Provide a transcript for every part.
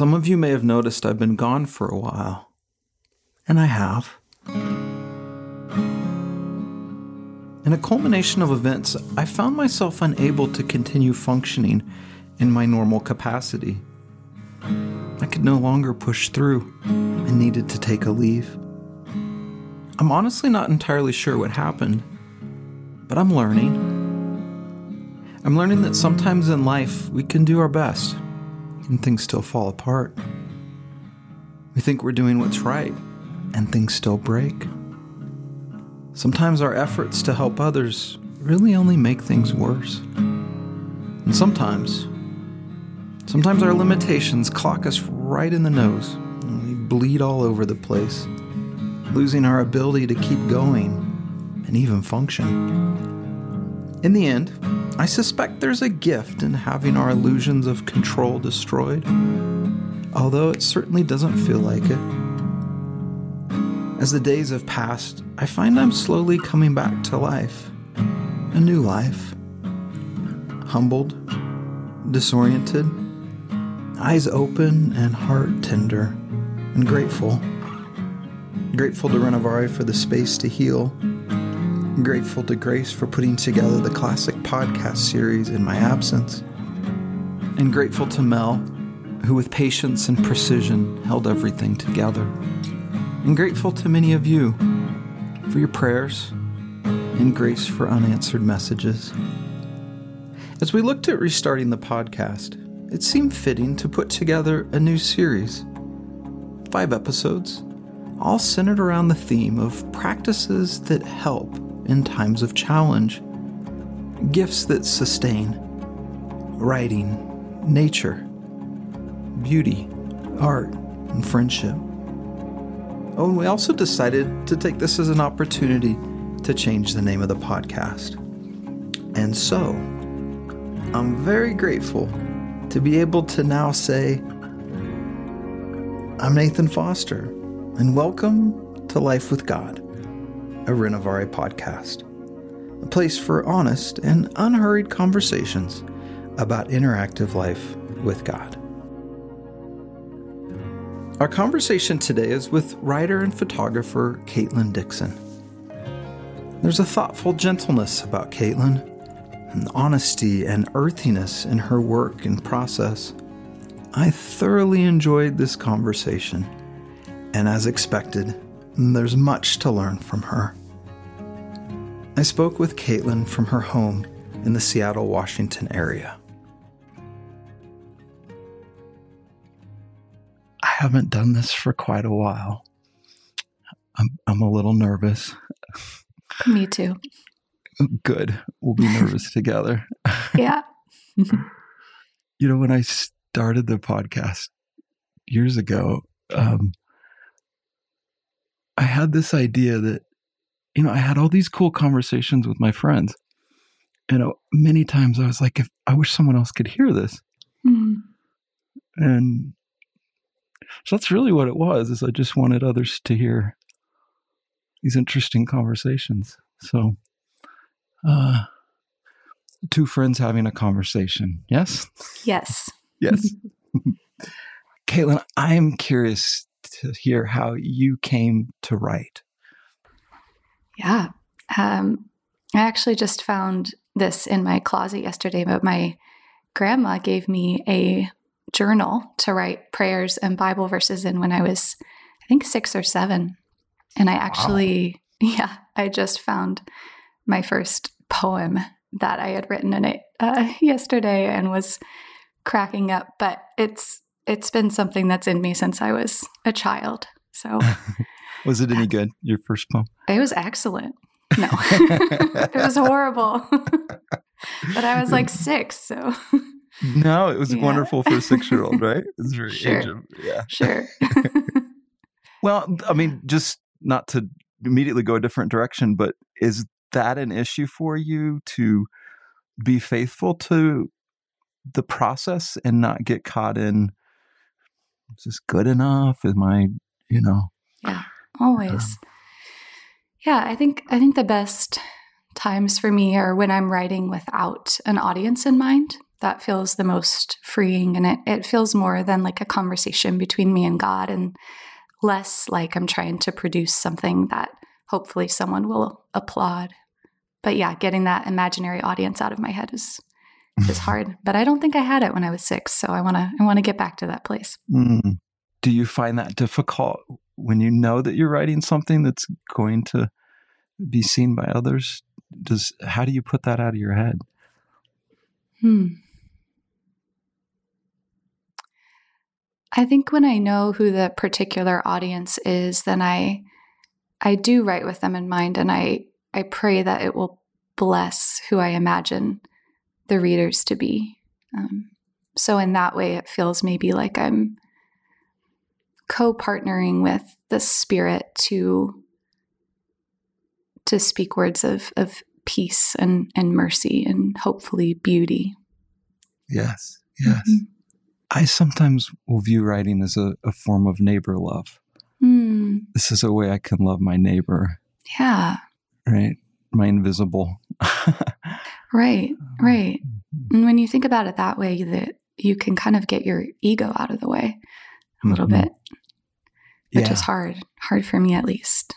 Some of you may have noticed I've been gone for a while. And I have. In a culmination of events, I found myself unable to continue functioning in my normal capacity. I could no longer push through and needed to take a leave. I'm honestly not entirely sure what happened, but I'm learning. I'm learning that sometimes in life we can do our best and things still fall apart. We think we're doing what's right and things still break. Sometimes our efforts to help others really only make things worse. And sometimes, sometimes our limitations clock us right in the nose and we bleed all over the place, losing our ability to keep going and even function. In the end, I suspect there's a gift in having our illusions of control destroyed, although it certainly doesn't feel like it. As the days have passed, I find I'm slowly coming back to life. A new life. Humbled, disoriented, eyes open and heart tender, and grateful. Grateful to Renovare for the space to heal I'm grateful to Grace for putting together the classic podcast series in my absence. And grateful to Mel, who with patience and precision held everything together. And grateful to many of you for your prayers and grace for unanswered messages. As we looked at restarting the podcast, it seemed fitting to put together a new series. Five episodes, all centered around the theme of practices that help in times of challenge, gifts that sustain, writing, nature, beauty, art, and friendship. Oh, and we also decided to take this as an opportunity to change the name of the podcast. And so, I'm very grateful to be able to now say, I'm Nathan Foster, and welcome to Life with God a Renovare podcast, a place for honest and unhurried conversations about interactive life with God. Our conversation today is with writer and photographer Katelyn Dixon. There's a thoughtful gentleness about Katelyn, an honesty and earthiness in her work and process. I thoroughly enjoyed this conversation, and as expected, there's much to learn from her. I spoke with Katelyn from her home in the Seattle, Washington area. I haven't done this for quite a while. I'm, I'm a little nervous. Me too. Good. We'll be nervous together. Yeah. you know, when I started the podcast years ago, um, I had this idea that you know, I had all these cool conversations with my friends. And uh, many times I was like, if I wish someone else could hear this. Mm. And so that's really what it was, is I just wanted others to hear these interesting conversations. So uh two friends having a conversation. Yes? Yes. yes. Katelyn, I'm curious to hear how you came to write. Yeah. Um, I actually just found this in my closet yesterday, but my grandma gave me a journal to write prayers and Bible verses in when I was, I think, six or seven. And I actually, wow. yeah, I just found my first poem that I had written in it uh, yesterday and was cracking up. But it's it's been something that's in me since I was a child. So Was it any good, your first poem? It was excellent. No, it was horrible. but I was like six, so. No, it was yeah. wonderful for a six year old, right? It's very sure. yeah. Sure. well, I mean, just not to immediately go a different direction, but is that an issue for you to be faithful to the process and not get caught in is this good enough? Am I, you know? Yeah. Always. Yeah, I think I think the best times for me are when I'm writing without an audience in mind. that feels the most freeing and it, it feels more than like a conversation between me and God and less like I'm trying to produce something that hopefully someone will applaud. But yeah, getting that imaginary audience out of my head is is hard. But I don't think I had it when I was six, so I wanna I wanna get back to that place. Mm. Do you find that difficult when you know that you're writing something that's going to be seen by others? Does how do you put that out of your head? Hmm. I think when I know who the particular audience is, then I I do write with them in mind and I I pray that it will bless who I imagine the readers to be. Um, so in that way it feels maybe like I'm co-partnering with the spirit to to speak words of of peace and and mercy and hopefully beauty. Yes. Yes. Mm-hmm. I sometimes will view writing as a, a form of neighbor love. Mm. This is a way I can love my neighbor. Yeah. Right. My invisible. right. Right. Mm-hmm. And when you think about it that way, that you can kind of get your ego out of the way a little mm-hmm. bit, which yeah. is hard, hard for me at least.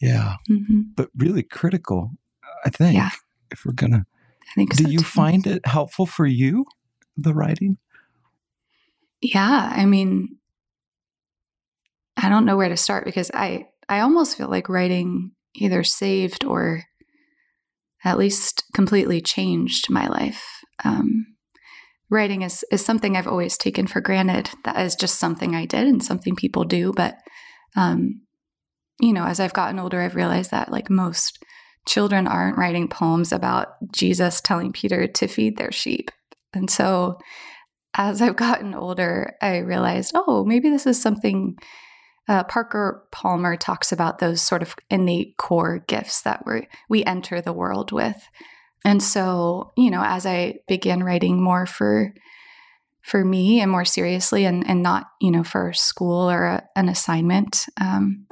Yeah. Mm-hmm. But really critical, I think, yeah. if we're going to. I think Do so you too. find it helpful for you, the writing? Yeah, I mean, I don't know where to start because I I almost feel like writing either saved or at least completely changed my life. Um, writing is is something I've always taken for granted. That is just something I did and something people do. But um, you know, as I've gotten older, I've realized that like most children aren't writing poems about Jesus telling Peter to feed their sheep, and so as I've gotten older, I realized, oh, maybe this is something. Uh, Parker Palmer talks about those sort of innate core gifts that we we enter the world with, and so you know, as I began writing more for for me and more seriously, and and not you know for school or a, an assignment, um,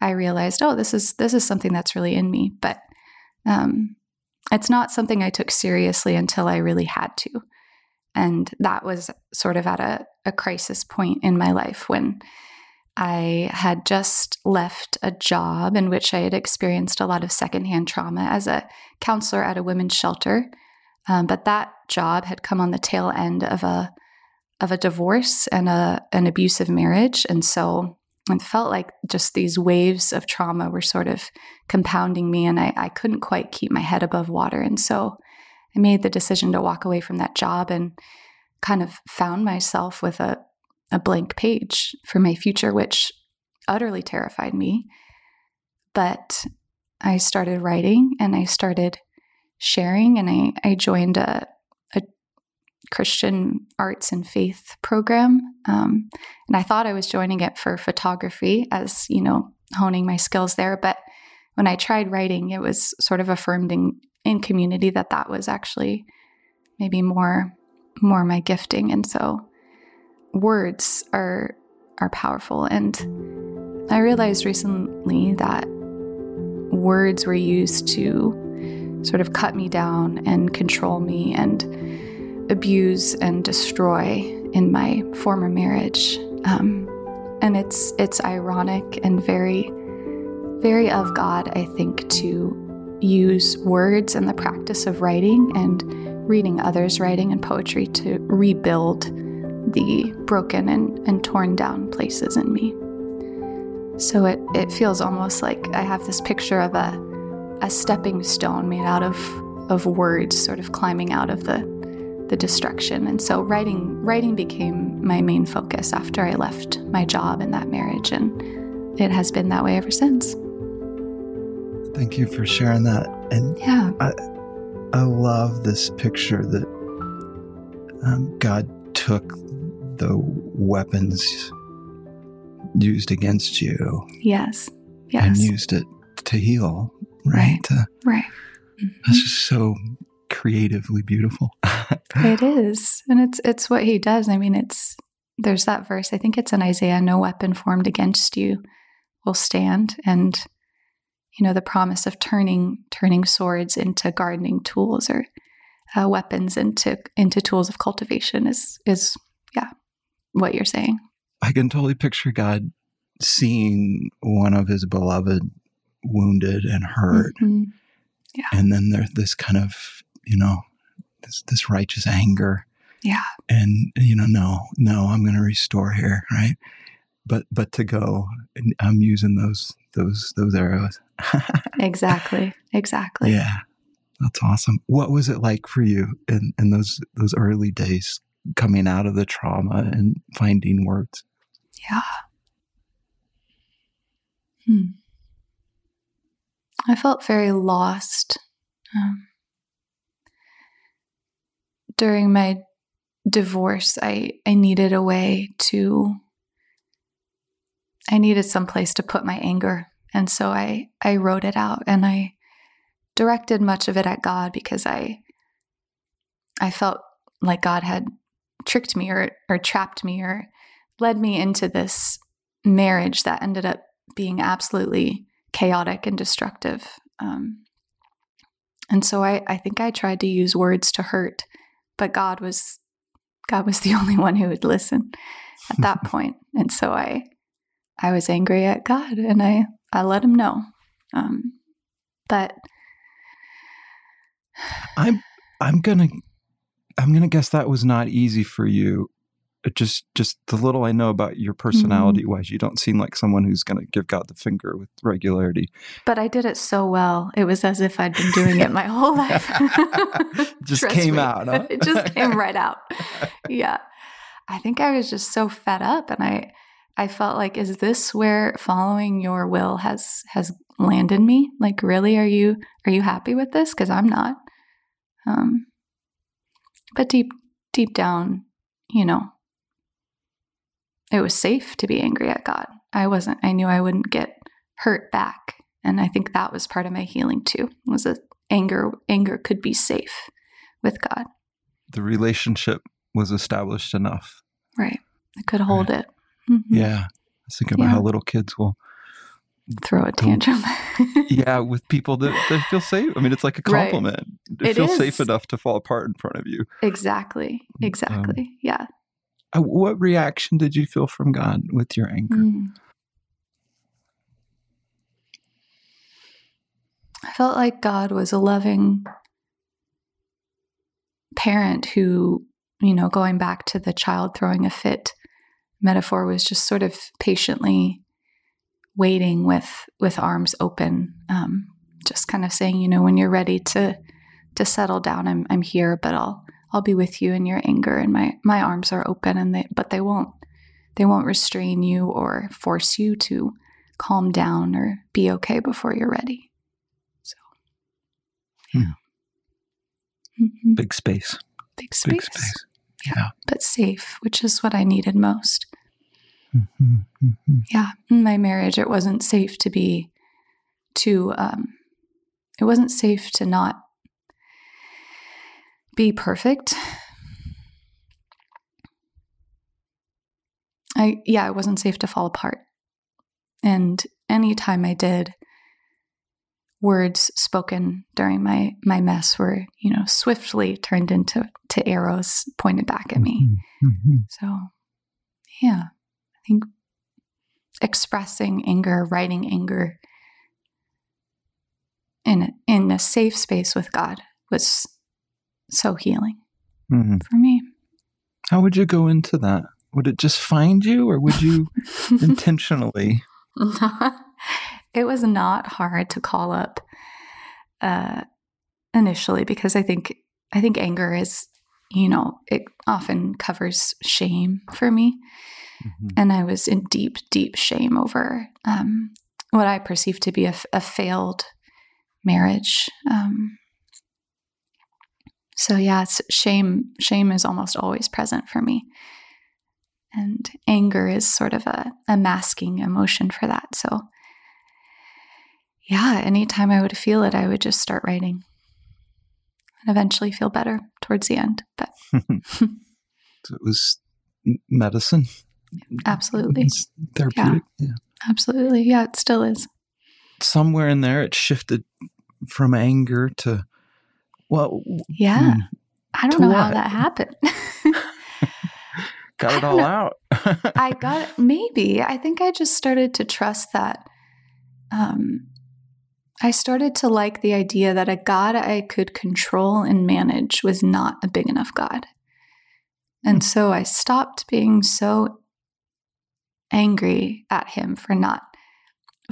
I realized, oh, this is this is something that's really in me, but um, it's not something I took seriously until I really had to. And that was sort of at a, a crisis point in my life when I had just left a job in which I had experienced a lot of secondhand trauma as a counselor at a women's shelter. Um, but that job had come on the tail end of a of a divorce and a an abusive marriage, and so it felt like just these waves of trauma were sort of compounding me, and I, I couldn't quite keep my head above water. And so I made the decision to walk away from that job and kind of found myself with a, a blank page for my future, which utterly terrified me. But I started writing and I started sharing, and I, I joined a, a Christian arts and faith program. Um, and I thought I was joining it for photography as, you know, honing my skills there. But when I tried writing, it was sort of affirmed in, in community that that was actually maybe more more my gifting and so words are are powerful. And i realized recently that words were used to sort of cut me down and control me and abuse and destroy in my former marriage. Um, and it's it's ironic and very very of god i think to use words and the practice of writing and reading others' writing and poetry to rebuild the broken and, and torn down places in me. So it, it feels almost like I have this picture of a, a stepping stone made out of, of words sort of climbing out of the, the destruction. And so writing writing became my main focus after I left my job and that marriage and it has been that way ever since. Thank you for sharing that. And yeah, I, I love this picture that um, God took the weapons used against you. Yes. Yes. And used it to heal. Right. Right. right. Mm-hmm. That's just so creatively beautiful. it is. And it's it's what he does. I mean, it's there's that verse, I think it's in Isaiah, no weapon formed against you will stand. And you know the promise of turning turning swords into gardening tools or uh, weapons into into tools of cultivation is is yeah what you're saying. I can totally picture God seeing one of His beloved wounded and hurt, Mhm. Yeah. and then there's this kind of you know this this righteous anger, Yeah. and you know no no I'm going to restore here, right? But but to go, I'm using those those those arrows. Exactly. Exactly. Yeah, that's awesome. What was it like for you in, in those those early days, coming out of the trauma and finding words? Yeah. Hmm. I felt very lost um, during my divorce. I I needed a way to. I needed some place to put my anger, and so I I wrote it out, and I directed much of it at God because I I felt like God had tricked me or or trapped me or led me into this marriage that ended up being absolutely chaotic and destructive. Um, and so I, I think I tried to use words to hurt, but God was God was the only one who would listen at that point. And so I I was angry at God and I, I let him know. Um, but I'm I'm gonna I'm gonna guess that was not easy for you. Just just the little I know about your personality wise, you don't seem like someone who's gonna give God the finger with regularity. but I did it so well. It was as if I'd been doing it my whole life. Just Trust came me. out, huh? it just came right out. Yeah. I think I was just so fed up and I I felt like is this where following your will has has landed me? Like really are you are you happy with this cuz I'm not. Um but deep deep down, you know, it was safe to be angry at God. I wasn't I knew I wouldn't get hurt back. And I think that was part of my healing too. Was that anger anger could be safe with God. The relationship was established enough. Right. I could hold it. Mhm. Yeah. I was thinking about Yeah. how little kids will Throw a tantrum. yeah, with people that they feel safe. I mean, it's like a Right. compliment. It, It feels safe enough to fall apart in front of you. exactly. Exactly. yeah. Uh, what reaction did you feel from God with your anger? Mm. I felt like God was a loving parent who, you know, going back to the child throwing a fit metaphor was just sort of patiently waiting with with arms open, um, just kind of saying, you know, when you're ready to to settle down, I'm I'm here, but I'll I'll be with you in your anger, and my my arms are open, and they but they won't they won't restrain you or force you to calm down or be okay before you're ready. So, yeah. Mhm. Big space. Big space, Big space. Yeah. but safe, which is what I needed most. Mhm, mhm. Yeah, in my marriage, it wasn't safe to be to. Um, it wasn't safe to not be perfect. I yeah, it wasn't safe to fall apart. And anytime I did, words spoken during my my mess were you know swiftly turned into to arrows pointed back at me. Mhm, mhm. So, yeah, I think expressing anger, writing anger in in a safe space with God was so healing Mhm. for me. How would you go into that? Would it just find you, or would you intentionally? it was not hard to call up uh, initially because I think I think anger is you know it often covers shame for me. Mhm. and I was in deep, deep shame over um, what I perceived to be a failed marriage. Um, so yeah, it's shame. Shame is almost always present for me, and anger is sort of a, a masking emotion for that. So yeah, anytime I would feel it, I would just start writing, and eventually feel better towards the end. But So it was medicine. absolutely, It's therapeutic. Yeah. absolutely, yeah, it still is. Somewhere in there, it shifted from anger to well. Yeah. hmm, I don't know how that happened. Got it all know. out. I got maybe. I think I just started to trust that. Um, I started to like the idea that a God I could control and manage was not a big enough God. And hmm. so I stopped being so angry at him for not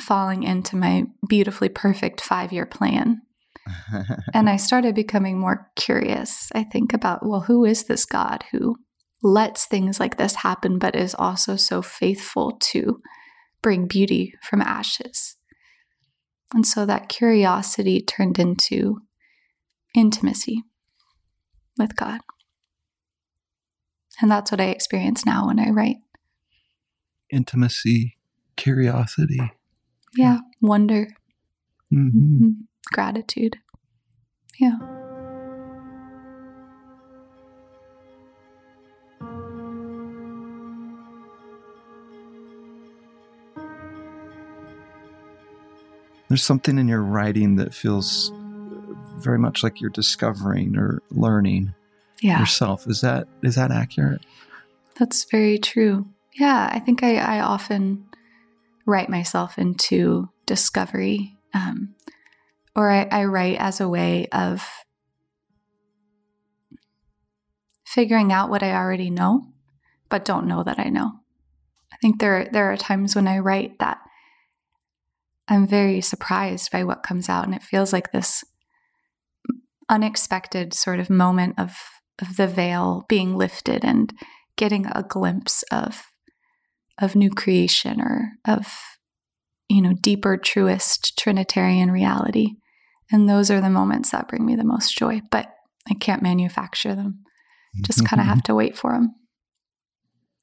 falling into my beautifully perfect five year plan. And I started becoming more curious, I think, about well, who is this God who lets things like this happen, but is also so faithful to bring beauty from ashes? And so that curiosity turned into intimacy with God. And that's what I experience now when I write. Intimacy, curiosity, Yeah, wonder, hmm mhm, gratitude. Yeah. There's something in your writing that feels very much like you're discovering or learning Yeah. yourself. Is that is that accurate? That's very true. Yeah, I think I, I often write myself into discovery, um, or I, I write as a way of figuring out what I already know, but don't know that I know. I think there there are times when I write that I'm very surprised by what comes out, and it feels like this unexpected sort of moment of of the veil being lifted and getting a glimpse of of new creation or of you know deeper truest trinitarian reality. And those are the moments that bring me the most joy but i can't manufacture them. Just kind of have to wait for them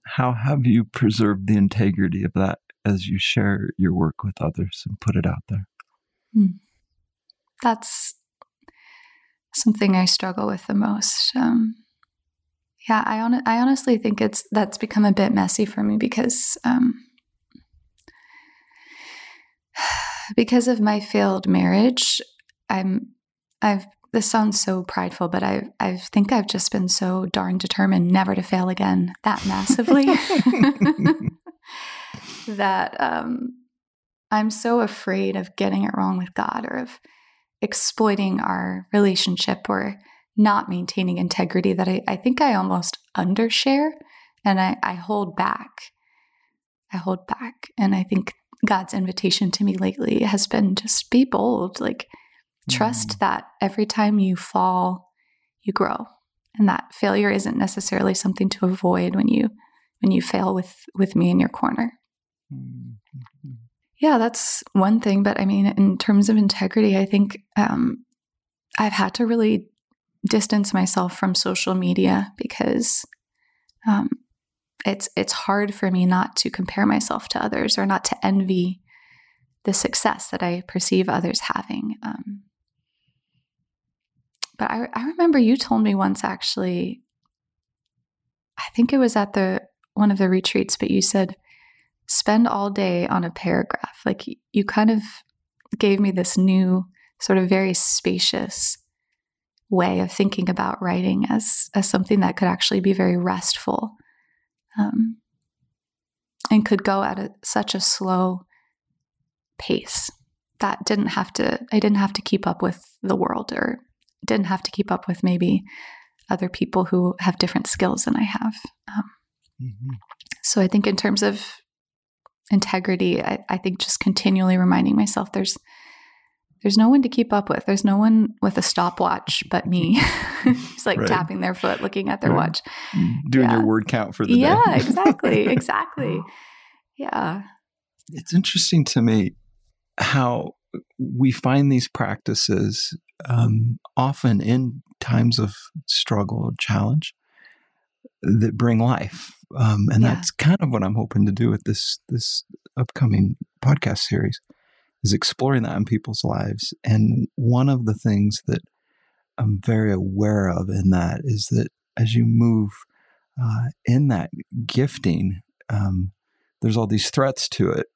How have you preserved the integrity of that as you share your work with others and put it out there? that's something i struggle with the most um, yeah I, hon- I honestly think it's that's become a bit messy for me because um, because of my failed marriage i'm i've this sounds so prideful but i i think i've just been so darn determined never to fail again that massively that um i'm so afraid of getting it wrong with god or of exploiting our relationship or not maintaining integrity that I, I think I almost undershare and I, I hold back. I hold back. And I think God's invitation to me lately has been just be bold. Like trust that every time you fall, you grow. And that failure isn't necessarily something to avoid when you when you fail with with me in your corner. Mhm. Yeah, that's one thing. But I mean, in terms of integrity, I think um, I've had to really distance myself from social media because um, it's it's hard for me not to compare myself to others or not to envy the success that I perceive others having. Um, but I, I remember you told me once, actually. I think it was at the one of the retreats, but you said spend all day on a paragraph. Like you kind of gave me this new sort of very spacious way of thinking about writing as as something that could actually be very restful um, and could go at a, such a slow pace that didn't have to i didn't have to keep up with the world or didn't have to keep up with maybe other people who have different skills than i have um, Mhm. so I think in terms of integrity, I, I think just continually reminding myself there's there's no one to keep up with. There's no one with a stopwatch but me. It's like Right. tapping their foot, looking at their Right. watch. Doing Yeah. your word count for the Yeah, day. exactly. Exactly. Yeah. it's interesting to me how we find these practices um, often in times of struggle or challenge that bring life um, and Yeah. that's kind of what i'm hoping to do with this this upcoming podcast series is exploring that in people's lives and one of the things that i'm very aware of in that is that as you move uh, in that gifting um, there's all these threats to it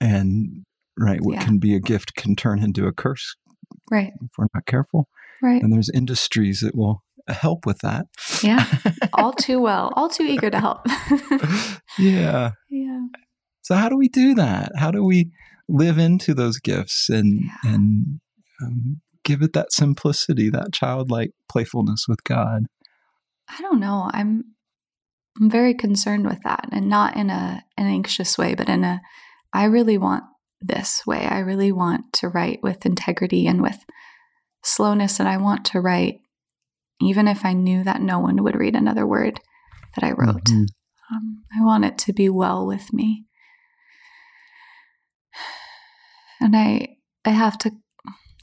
and right what Yeah. can be a gift can turn into a curse Right. if we're not careful Right. and there's industries that will help with that. Yeah. all too well, all too eager to help. yeah. Yeah. So how do we do that? How do we live into those gifts and Yeah. and um, give it that simplicity, that childlike playfulness with God? I don't know. I'm I'm very concerned with that and not in a an anxious way, but in a I really want this way. I really want to write with integrity and with slowness and I want to write even if I knew that no one would read another word that I wrote. Mhm. Um, I want it to be well with me. And I I have to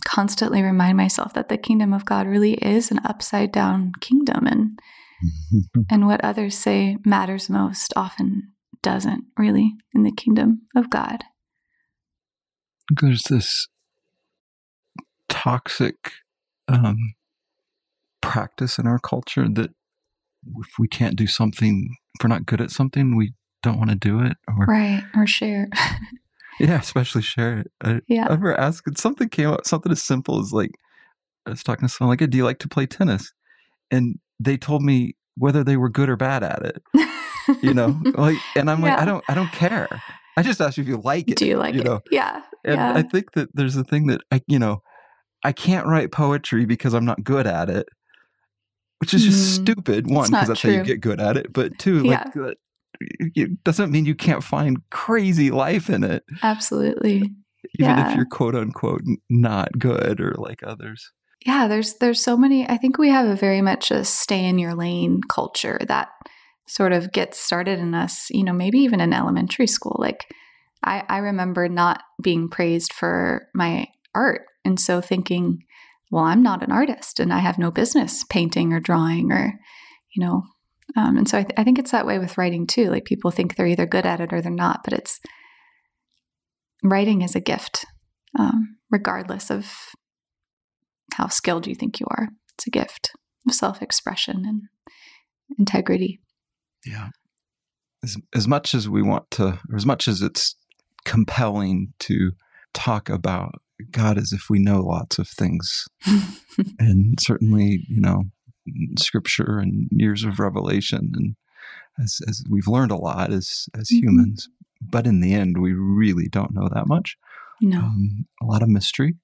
constantly remind myself that the kingdom of God really is an upside down kingdom and and what others say matters most often doesn't really in the kingdom of God. There's this toxic um, practice in our culture that if we can't do something, if we're not good at something, we don't want to do it. Or Right. Or share. yeah, especially share it. I, yeah. I remember asking something came up, something as simple as like I was talking to someone like, "Do you like to play tennis?" And they told me whether they were good or bad at it. You know, like, and I'm like, I don't, I don't care. I just asked you if you like it. Do you like you it? know? Yeah. And yeah. I think that there's a thing that I, you know, I can't write poetry because I'm not good at it, which is just Mm, stupid. One, because that's how you get good at it. But two, Yeah. like, uh, it doesn't mean you can't find crazy life in it, Absolutely. even Yeah. if you're quote unquote not good or like others. Yeah, there's there's so many I think we have a very much a stay in your lane culture that sort of gets started in us, you know, maybe even in elementary school. Like I, I remember not being praised for my art. And so thinking, well, I'm not an artist and I have no business painting or drawing or, you know. Um, and so I, th- I think it's that way with writing too. Like people think they're either good at it or they're not, but it's writing is a gift, um, regardless of how skilled you think you are. It's a gift of self expression and integrity. Yeah. As, as much as we want to, or as much as it's compelling to talk about God as if we know lots of things, and certainly, you know, scripture and years of revelation, and as, as we've learned a lot as, as Mhm. humans, but in the end, we really don't know that much. no. Um, a lot of mystery.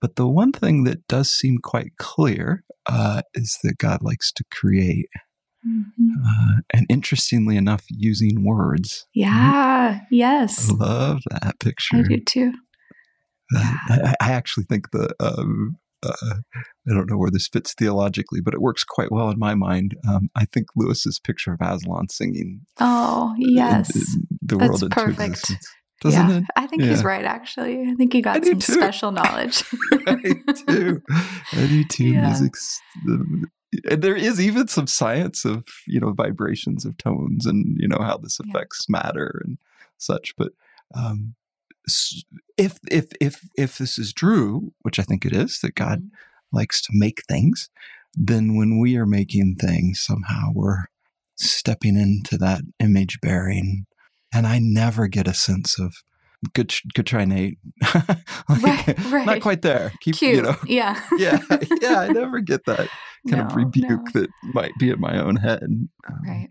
But the one thing that does seem quite clear uh, is that God likes to create Mhm. uh, and interestingly enough, using words. Yeah. Yes. I love that picture. I do too. Uh, I, I actually think the um, uh, I don't know where this fits theologically, but it works quite well in my mind. Um, I think Lewis's picture of Aslan singing Oh, yes. in the That's world into perfect. doesn't yeah. it? I think he's right, actually. I think he got some too. special knowledge. I do. I do too. Yeah. Music's the, and there is even some science of you know vibrations of tones and you know how this Yeah. affects matter and such. But um, if if if if this is true, which I think it is, that God Mhm. likes to make things, then when we are making things, somehow we're stepping into that image bearing. And I never get a sense of good, good try, Nate. Like, Right, right. Not quite there. Keep, Cute. you know, Yeah. yeah, yeah. I never get that kind of rebuke no. that might be in my own head. Um, Right.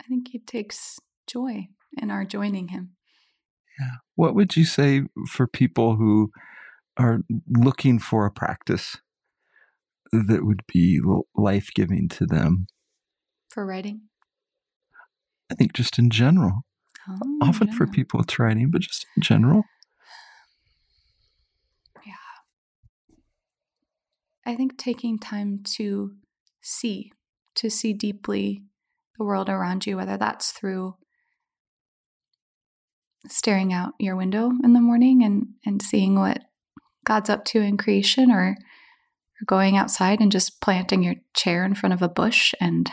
I think he takes joy in our joining him. What would you say for people who are looking for a practice that would be life giving to them? For writing? I think just in general. Oh, Often for people with writing, but just in general. Yeah. I think taking time to see, to see deeply the world around you, whether that's through staring out your window in the morning and, and seeing what God's up to in creation, or, going outside and just planting your chair in front of a bush and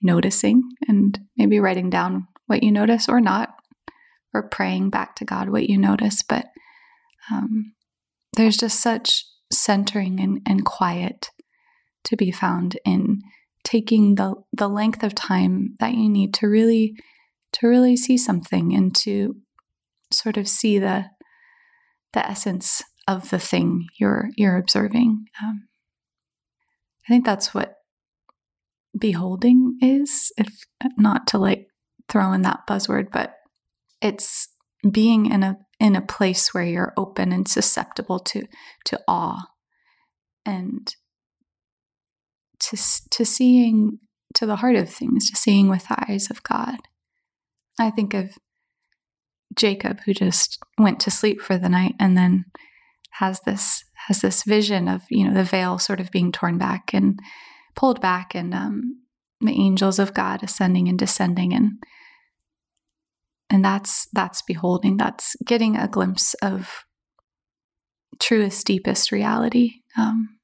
noticing and maybe writing down what you notice or not, or praying back to God what you notice. But um, there's just such centering and, and quiet to be found in taking the the length of time that you need to really to really see something and to sort of see the the essence of the thing you're you're observing. Um, I think that's what beholding is, if not to like throw in that buzzword, but it's being in a in a place where you're open and susceptible to to awe and to to seeing to the heart of things, to seeing with the eyes of God. I think of Jacob who just went to sleep for the night and then has this has this vision of you know the veil sort of being torn back and pulled back and um, the angels of God ascending and descending and and that's that's beholding. That's getting a glimpse of truest deepest reality. Um,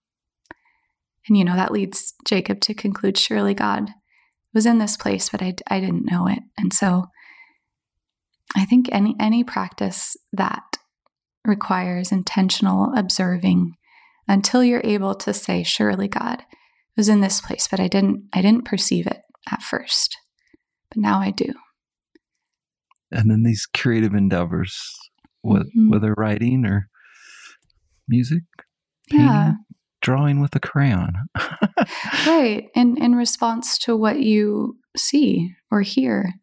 and you know that leads jacob to conclude surely god was in this place but I, I didn't know it. And so i think any any practice that requires intentional observing until you're able to say surely god was in this place but i didn't i didn't perceive it at first but now i do and then these creative endeavors mm-hmm. whether writing or music painting, yeah. drawing with a crayon right in in response to what you see or hear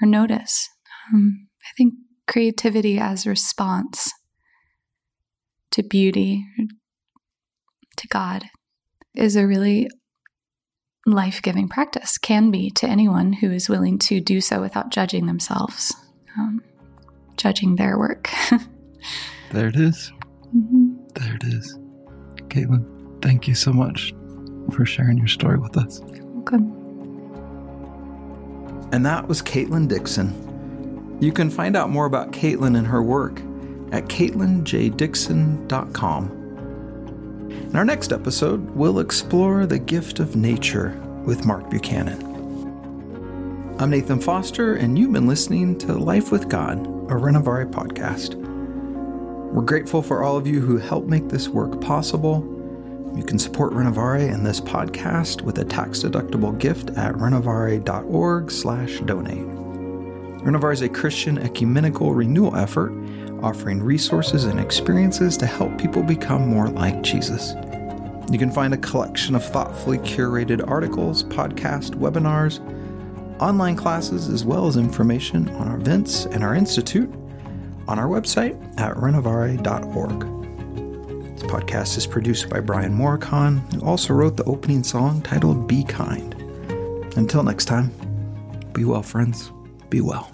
or notice um, i think creativity as response to beauty to god is a really life giving practice, can be to anyone who is willing to do so without judging themselves, um, judging their work. there it is. Mm-hmm. There it is. Katelyn, thank you so much for sharing your story with us. You're welcome. And that was Katelyn Dixon. You can find out more about Katelyn and her work at katelynjdixon.com. In our next episode, we'll explore the gift of nature with Mark Buchanan. I'm Nathan Foster, and you've been listening to Life with God, a Renovare podcast. We're grateful for all of you who help make this work possible. You can support Renovare and this podcast with a tax-deductible gift at renovare.org/donate. Renovare is a Christian ecumenical renewal effort offering resources and experiences to help people become more like Jesus. You can find a collection of thoughtfully curated articles, podcasts, webinars, online classes, as well as information on our events and our institute on our website at renovare.org. This podcast is produced by Brian Morykon, who also wrote the opening song titled Be Kind. Until next time, be well, friends. Be well.